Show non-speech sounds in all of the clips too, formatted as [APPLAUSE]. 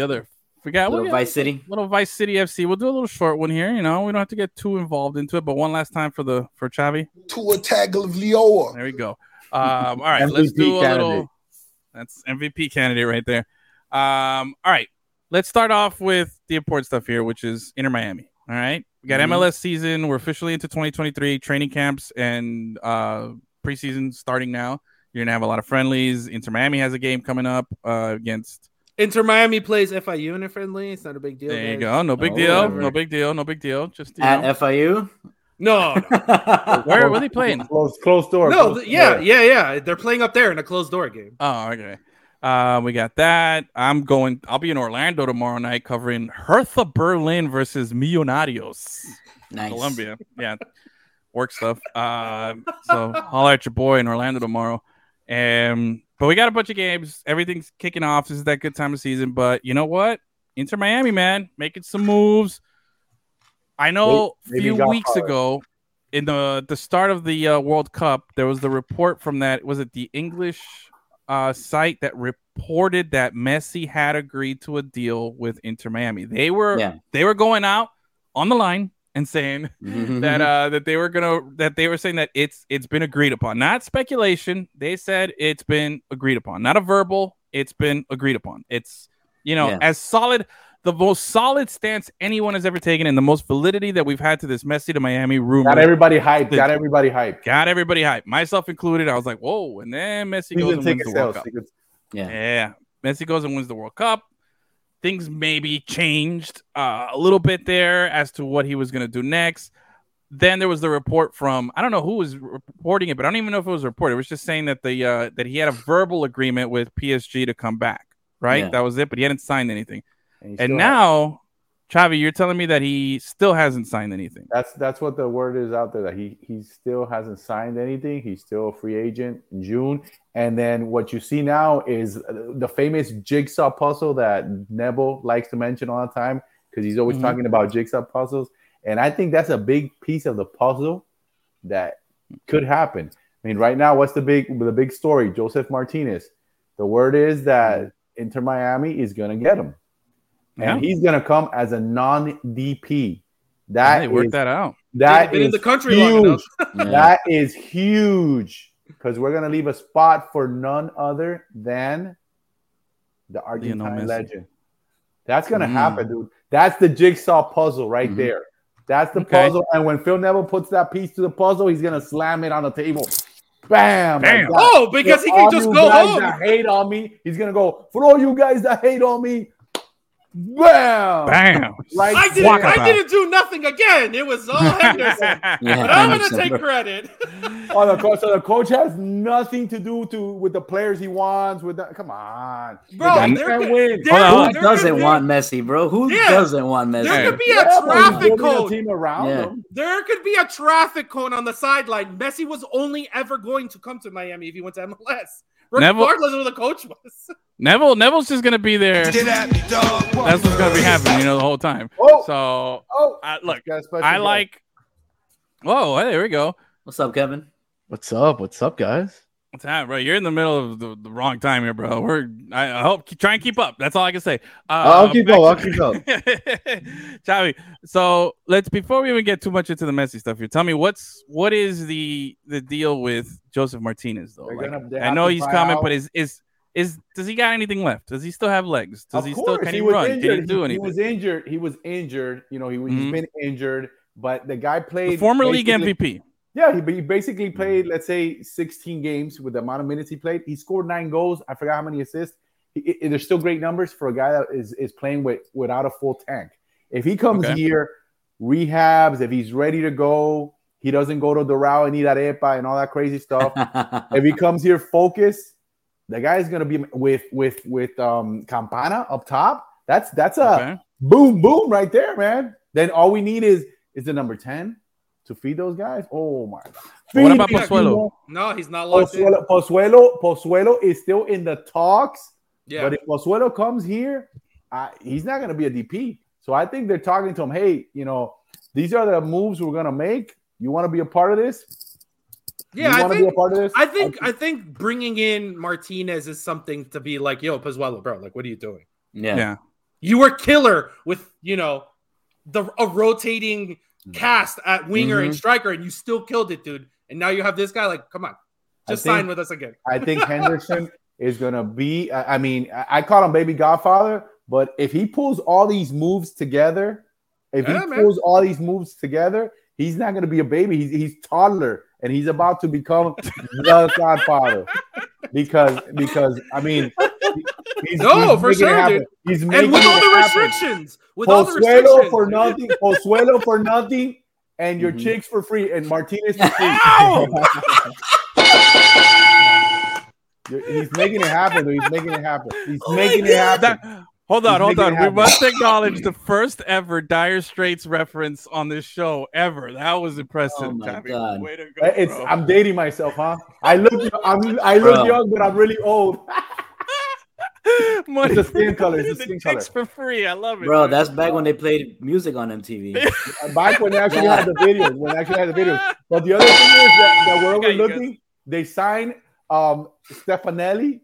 the other. Forgot Little we'll Vice City. little Vice City FC. We'll do a little short one here. You know, we don't have to get too involved into it. But one last time for the for Chavi. Tua Tagovailoa. There we go. Um, all right, [LAUGHS] let's MVP do a candidate. little. That's MVP candidate right there. Um, all right, let's start off with the important stuff here, which is Inter Miami. All right, we got Mhm. MLS season. We're officially into 2023 training camps and uh, preseason starting now. You're gonna have a lot of friendlies. Inter Miami has a game coming up uh, against. Inter Miami plays FIU in a friendly. It's not a big deal. There you guys. go. No big Oh, deal. whatever. No big deal. No big deal. Just At know. FIU. No, no, [LAUGHS] where where are they playing? Close, closed door. no. closed th- yeah, door. yeah, yeah. They're playing up there in a closed door game. Oh, okay. Uh, we got that. I'm going. I'll be in Orlando tomorrow night covering Hertha Berlin versus Millonarios, Nice. Colombia. Yeah, work stuff. Uh, so holler at your boy in Orlando tomorrow. Um, but we got a bunch of games. Everything's kicking off. This is that good time of season. But you know what? Inter Miami, man, making some moves. I know a few weeks hard. ago, in the the start of the uh, World Cup, there was the report from that. Was it the English uh, site that reported that Messi had agreed to a deal with Inter Miami? They were Yeah. they were going out on the line and saying Mhm. that uh that they were gonna that they were saying that it's it's been agreed upon not speculation they said it's been agreed upon not a verbal it's been agreed upon it's you know Yeah. as solid the most solid stance anyone has ever taken and the most validity that we've had to this Messi to Miami rumor Got everybody hyped. Got everybody hyped. got everybody hyped myself included I was like whoa and then Messi goes and wins the World. Cup yeah. yeah. Messi goes and wins the World Cup. Things maybe changed uh, a little bit there as to what he was going to do next. Then there was the report from I don't know who was reporting it, but I don't even know if it was a report. It was just saying that the uh, that he had a verbal agreement with PSG to come back. Right, Yeah. that was it, but he hadn't signed anything. And has- now, Chavi, you're telling me that he still hasn't signed anything. That's that's what the word is out there that he he still hasn't signed anything. He's still a free agent in June. And then what you see now is the famous jigsaw puzzle that Neville likes to mention all the time because he's always Mhm. talking about jigsaw puzzles. And I think that's a big piece of the puzzle that could happen. I mean, right now, what's the big the big story? Josef Martinez. The word is that Inter Miami is gonna get him, Yeah, and he's gonna come as a non-DP. That they worked that out. that They've in the country long enough. huge. [LAUGHS] That is huge because we're gonna leave a spot for none other than the Argentine Messi. legend. That's gonna Mm. happen, dude. That's the jigsaw puzzle right Mhm. there. That's the Okay. puzzle. And when Phil Neville puts that piece to the puzzle, he's gonna slam it on the table. Bam! Bam. Oh, because he can all just you go guys home. That hate on me. He's gonna go for all you guys that hate on me. Bam! Bam. Right I didn't. I about. didn't do nothing again. It was all [LAUGHS] Henderson. Yeah, but I'm gonna take credit. [LAUGHS] Oh, the coach. So the coach has nothing to do to with the players he wants. With that, come on, Bro, there could- win. there- Hold on, Who doesn't be- want Messi, bro? Who Yeah. doesn't want Messi? There could be a Yeah, but traffic building a cone. team around Yeah. him. There could be a traffic cone on the sideline. Messi was only ever going to come to Miami if he went to MLS, Neville- regardless of who the coach was. [LAUGHS] Neville, Neville's just gonna be there. Me. That's what's gonna be happening, you know, the whole time. Oh, So oh, uh, look, got special I like. Whoa, hey, there we go. What's up, Kevin? What's up? What's up, guys? What's that, bro? You're in the middle of the, the wrong time here, bro. We're I, I hope try and keep up. That's all I can say. Uh, I'll keep back up, I'll keep up. [LAUGHS] Chavi, so let's before we even get too much into the messy stuff here. Tell me what's what is the the deal with Josef Martinez though? Like, gonna- I know he's try coming, out- but is is is does he got anything left? Does he still have legs? Does Of he still course, can he, was run? Can Injured. he do he, anything? was injured. He was injured. You know, he, he's been injured, but the guy played The former league basically- MVP. Yeah, he, he basically played, let's say, 16 games with the amount of minutes he played. He scored nine goals. I forgot how many assists. He, he- there's still great numbers for a guy that is, is playing with without a full tank. If he comes Okay. here, rehabs, if he's ready to go, he doesn't go to Doral and eat arepa and all that crazy stuff. [LAUGHS] if he comes here focused, the guy is gonna be with with with um Campana up top. That's that's a Okay. boom boom right there, man. Then all we need is is the number 10 to feed those guys. Oh my god. What about Feed Pozuelo? No, he's not locked in. Pozuelo, Pozuelo, Pozuelo is still in the talks, Yeah, but if Pozuelo comes here, uh, he's not going to be a DP. So I think they're talking to him. Hey, you know, these are the moves we're going to make. You want to be a part of this? Yeah, you I want to be a think part of this? I think I think bringing in Martinez is something to be like, yo, Pozuelo, bro, like, what are you doing? Yeah. Yeah. You were killer with you know the a rotating cast at winger and Mhm. striker, and you still killed it, dude. And now you have this guy. Like, come on, just think- sign with us again. I think [LAUGHS] Henderson is gonna be. I mean, I I call him baby Godfather, but if he pulls all these moves together, if Yeah, he man. pulls all these moves together, he's not gonna be a baby. He's he's toddler, and he's about to become [LAUGHS] the Godfather. Because because I mean, he's, No, for making it sure, happen. dude. He's And with all the happen. restrictions, with all the Pozuelo restrictions, for nothing, Pozuelo for nothing, and your Mhm. chicks for free, and Martinez for free. [LAUGHS] He's making it happen. Dude. He's making it happen. He's Oh making it happen. That- hold on, He's hold on. We must acknowledge the first ever Dire Straits reference on this show ever. That was impressive. Oh my Tabby. God. Way to go, It's bro. I'm dating myself, huh? I look I'm I look Bro. young, but I'm really old. [LAUGHS] [LAUGHS] Money It's the skin color, it's the the skin color. for free. I love it, Bro, dude. that's back when they played music on MTV. [LAUGHS] Back when they actually had the [LAUGHS] videos, when they actually had the videos. But the other thing is that, that we're Okay, you overlooking, they signed um Stefanelli,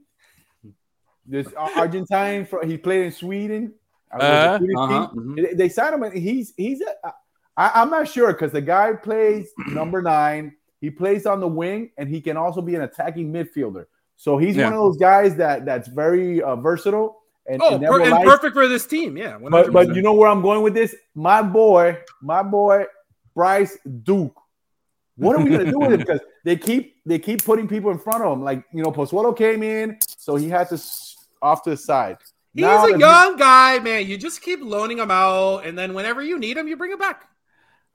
this Argentine. From, he played in Sweden. Uh, Uh-huh. Swedish Uh-huh, team? mhm. They- They signed him, and he's he's. A, I, I'm not sure because the guy plays [CLEARS THROAT] number nine. He plays on the wing, and he can also be an attacking midfielder. So he's Yeah. one of those guys that that's very uh, versatile and, Oh, and per- and perfect for this team. Yeah, 100%. but but you know where I'm going with this? My boy, my boy, Bryce Duke. What are we gonna do with him? [LAUGHS] Because they keep they keep putting people in front of him. Like you know, Pozuelo came in, so he had to off to the side. he's Now a that he- young guy, man. You just keep loaning him out, and then whenever you need him, you bring him back.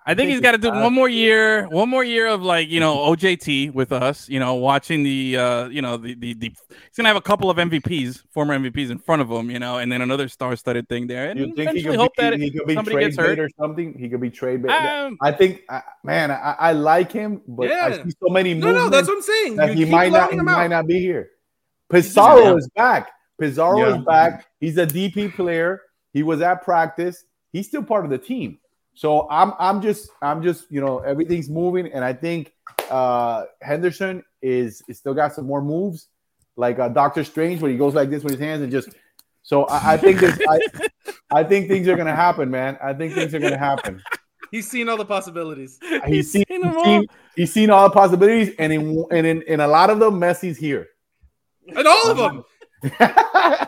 I think think he's got to do one more year, one more year of like you know OJT with us. You know, watching the uh, you know the, the the he's gonna have a couple of MVPs, former MVPs in front of him. You know, and then another star-studded thing there. And You think he could hope be, that he could be somebody trade gets hurt. bait or something? He could be trade bait. Um, I think, I, man, I, I like him, but I Yeah. see so many No, no, that's what I'm saying. that he might not he him might not be here. Pizarro is back. Pizarro Yeah. is back. He's a DP player. He was at practice. He's still part of the team. So I'm I'm just I'm just you know everything's moving, and I think uh Henderson is, is still got some more moves, like uh, Doctor Strange, when he goes like this with his hands and just. So I, I think this. I, [LAUGHS] I think things are gonna happen, man. I think things are gonna happen. He's seen all the possibilities. He's seen, seen them he's all. seen, he's seen all the possibilities, and in and in, in a lot of them, Messi's here. And all of them. [LAUGHS]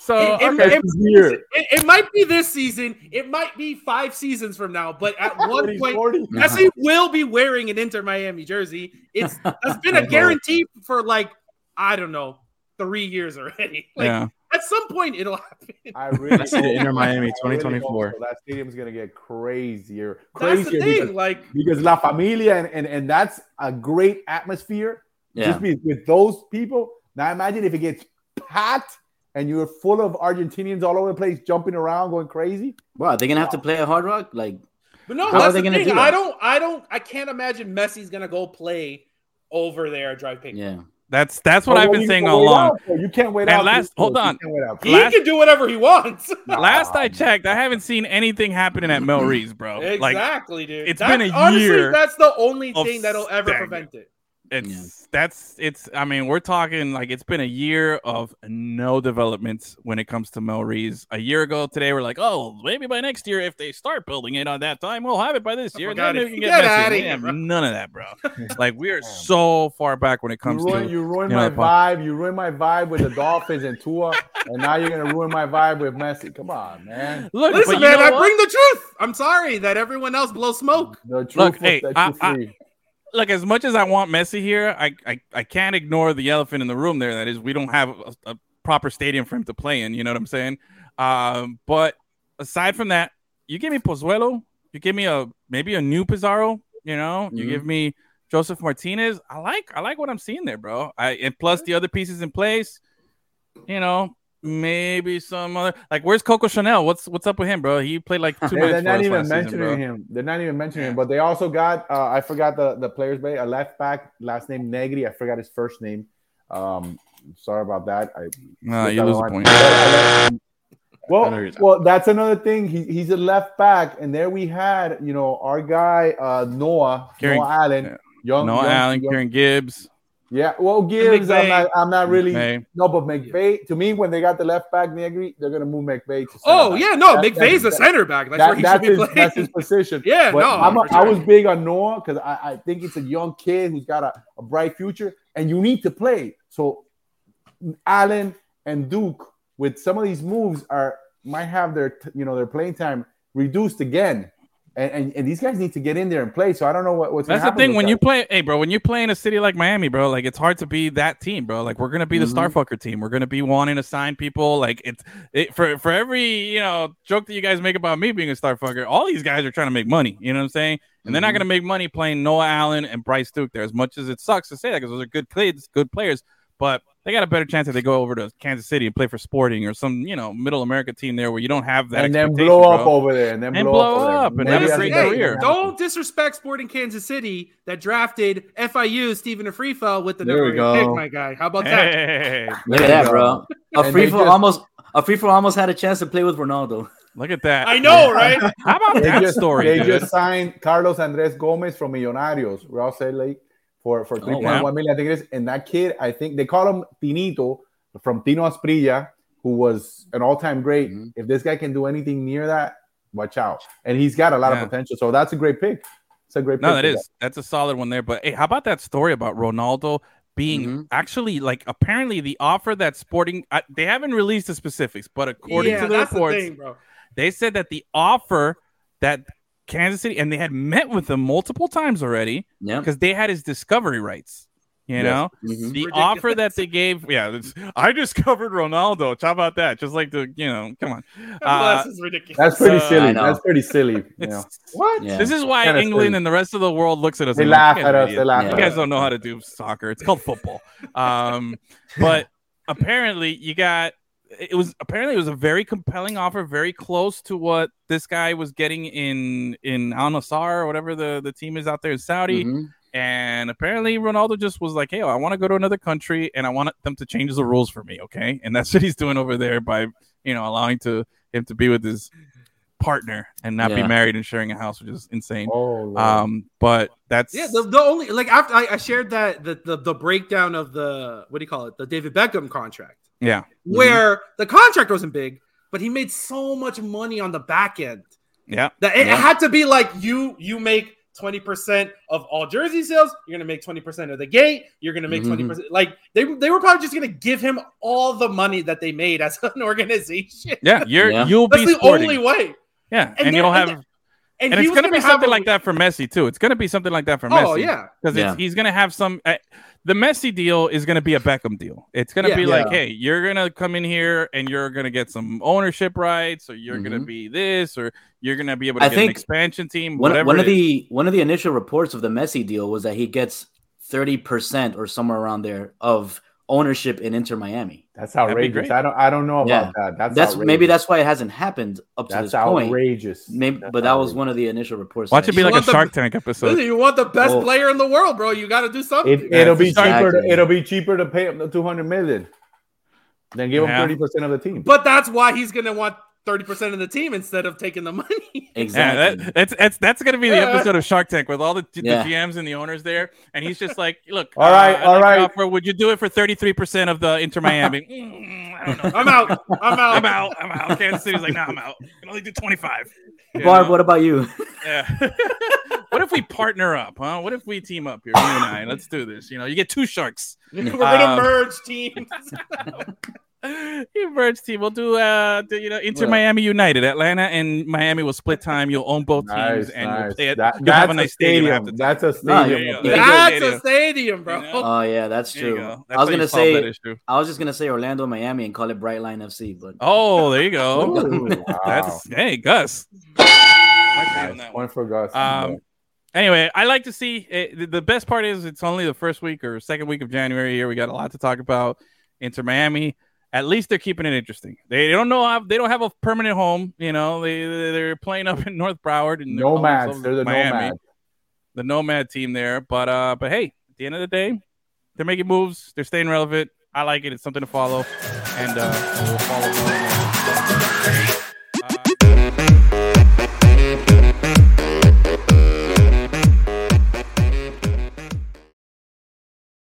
So It- it- okay. it- Messi's. It, it might be this season. It might be five seasons from now. But at [LAUGHS] one he's point, 40. [LAUGHS] Messi will be wearing an Inter Miami jersey. It's that's been a [LAUGHS] guarantee for like I don't know three years already. Like yeah. at some point it'll happen. I really see the Inter Miami I really 2024. hope so. That stadium's gonna get crazier, That's crazier the thing. because, Like because La Familia and, and and that's a great atmosphere. Yeah. Just be, with those people. Now imagine if it gets packed and you're full of Argentinians all over the place, jumping around, going crazy. Bro, are they gonna have to play a hard rock? Like, But no, How are that's they the gonna thing. do? I don't, I don't, I can't imagine Messi's gonna go play over there at DRV PNK. yeah. That's that's what But I've when been saying all along. out. You can't wait And out. last- hold on. can't out. He Last- can do whatever he wants. [LAUGHS] Last I checked, I haven't seen anything happening at Melreese, bro. Like exactly, dude. it's That's- been a honestly, year That's the only thing that'll ever stagnant. prevent it. It's that's it's i mean we're talking like it's been a year of no developments when it comes to Melreese. a year ago today we're like oh maybe by next year if they start building it on that time we'll have it by this year then we can get, Get here, none of that bro [LAUGHS] like we are so far back when it You comes to you ruined you know, my vibe. You ruined my vibe with the Dolphins and Tua, and now you're gonna ruin my vibe with Messi. Come on, man. look Listen, man, I what? bring the truth. I'm sorry that everyone else blows smoke. The truth Look, will hey, I- you I- free. Like as much as I want Messi here, I, I I can't ignore the elephant in the room. There, that is, we don't have a, a proper stadium for him to play in. You know what I'm saying? Um, but aside from that, you give me Pozuelo, you give me a maybe a new Pizarro. You know, you Mhm. give me Josef Martinez. I like I like what I'm seeing there, bro. I and plus the other pieces in place. You know, maybe some other like where's Coco Chanel? What's what's up with him, bro? He played like two minutes. they're not even season, mentioning him. They're not even mentioning Yeah. him. But they also got uh, I forgot the the players' base, a left back, last name Negri. I forgot his first name. Um, sorry about that. I No, you lose a point. [LAUGHS] Well, who you're talking well, that's another thing. He, he's a left back, and there we had, you know, our guy uh, Noah, Gary- Noah Allen. yeah. young, Noah young- Allen, young- Kieran Gibbs. Yeah, well, Gibbs, I'm not, I'm not really. McVey. No, but McVey, to me, when they got the left back, Negri, they're gonna move McVey. To Oh back. yeah, no, That- McVey's a center back. That's that- where he that's should be his, playing. that's his position. [LAUGHS] Yeah, But no, I'm a, for I was big on Noah because I, I think it's a young kid who's got a, a bright future, and you need to play. So Allen and Duke, with some of these moves, are might have their you know their playing time reduced again, and, and, and these guys need to get in there and play. So I don't know what, what's That's the thing when that. you play, hey, bro. When you play in a city like Miami, bro, like it's hard to be that team, bro. Like we're gonna be the Mm-hmm. Starfucker team. We're gonna be wanting to sign people. Like it's it, for for every you know joke that you guys make about me being a Starfucker. All these guys are trying to make money. You know what I'm saying? And they're not Mhm. gonna make money playing Noah Allen and Bryce Duke there. As much as it sucks to say that, because those are good kids, good players. But they got a better chance if they go over to Kansas City and play for Sporting or some you know Middle America team there where you don't have that and then expectation, blow up bro. over there, and then And blow, blow up, up, and have a great what's career. Don't disrespect Sporting Kansas City that drafted FIU Stephen Afrifa with the There number we eight pick, my guy. How about that? Hey, Look at that, bro. A And free they for just- almost a free for almost had a chance to play with Ronaldo. look at that. I know, right? How about They that just, story? they dude? just signed Carlos Andres Gomez from Millonarios, Real Salt Lake, for for three point wow. one million. I think it is. And that kid, I think they call him Tinito from Tino Asprilla, who was an all time great. Mhm. If this guy can do anything near that, watch out. And he's got a lot Yeah. of potential. So that's a great pick. It's a great No, pick. that is that's a solid one there. But hey, how about that story about Ronaldo being Mhm. actually like apparently the offer that Sporting uh, they haven't released the specifics, but according yeah, to the that's reports, the thing, bro. they said that the offer that Kansas City and they had met with him multiple times already Yeah. because they had his discovery rights. You Yes. know, Mhm. the Ridiculous. offer that they gave, yeah, it's, I discovered Ronaldo. How about that? Just like the, you know, come on. [LAUGHS] Uh, this is ridiculous. That's pretty So- silly. I. That's pretty silly. You [LAUGHS] know. it's- [LAUGHS] what? Yeah. This is why Kinda England silly. and the rest of the world looks at us. They and laugh "You guys at us. They laugh You at guys us. don't know how to do soccer. It's called football. Um, but apparently, you got it was apparently it was a very compelling offer, very close to what this guy was getting in in Al Nassr or whatever the the team is out there in Saudi. Mhm. And apparently, Ronaldo just was like, "Hey, I want to go to another country, and I want them to change the rules for me." Okay, and that's [LAUGHS] what he's doing over there by you know allowing to him to be with his partner and not be married and sharing a house, which is insane. Oh, Um, but that's Yeah, the, the only like after I, I shared that the, the the breakdown of the what do you call it the David Beckham contract yeah, where the contract wasn't big, but he made so much money on the back end yeah. that it Yeah. had to be like you you make 20% of all jersey sales, you're gonna make 20% of the gate, you're gonna make Mhm. 20%. Like they they were probably just gonna give him all the money that they made as [LAUGHS] an organization. Yeah, you're Yeah. you'll That's be the sporting. only way. yeah, and, and you'll then- have and and, he it's gonna, be something a- like that for Messi too. It's gonna be something like that for Messi. Oh yeah. because Yeah. he's gonna have some. Uh, the Messi deal is gonna be a Beckham deal. It's gonna Yeah. be like, hey, you're gonna come in here and you're gonna get some ownership rights, or you're gonna Mhm. be this, or you're gonna be able to I get an think expansion team. One, whatever. one of is. the one of the initial reports of the Messi deal was that he gets thirty percent or somewhere around there of ownership in Inter Miami. that's outrageous. I don't. I don't know about Yeah. that. That's That's maybe that's why it hasn't happened up to that's this point. outrageous. Maybe, That's but that was one of the initial reports. Watch that it be I like a the- Shark Tank episode. You want the best Well- player in the world, bro. You got to do something. It, it'll be cheaper. To, it'll be cheaper to pay him the two hundred million than give him thirty percent of the team. but that's why he's gonna want 30% of the team instead of taking the money. [LAUGHS] Yeah, Exactly. that, that's that's that's gonna be the episode of Shark Tank with all the, the Yeah. GMs and the owners there, and he's just like, "Look, All right, uh, I'd all like right. offer- would you do it for thirty three percent of the Inter Miami? [LAUGHS] Mm, I don't know. I'm out. I'm out. I'm out. I'm out. Kansas City's like, "No, I'm out. I can only do twenty five. Barb, what about you? Yeah. [LAUGHS] what if we partner up, huh? What if we team up here, you and I? Let's do this. You know, you get two sharks. [LAUGHS] We're gonna Um, merge teams. You merge team. We'll do uh do, you know Inter Yeah. Miami United. Atlanta and Miami will split time. You'll own both teams Nice, and you'll play it. That- you'll have that's a nice stadium. half the time. That's a stadium. there you go. up There there. you go. That's stadium. a stadium, bro. You know? Oh yeah, that's true. go. I was gonna you solve that say. I was just gonna say Orlando, Miami, and call it Brightline FC, but Oh, there you go. [LAUGHS] Ooh, [LAUGHS] wow. That's hey Gus. Nice. Point for Gus. Um, anyway, I like to see it, the- the best part is it's only the first week or second week of January here. We got a lot to talk about. Inter Miami. At least they're keeping it interesting. They don't know how they don't have a permanent home. You know, they they're playing up [LAUGHS] in North Broward and nomads. They're the Miami, nomads. the nomad team there. But uh, but hey, at the end of the day, they're making moves. They're staying relevant. I like it. It's something to follow, and uh, we'll follow.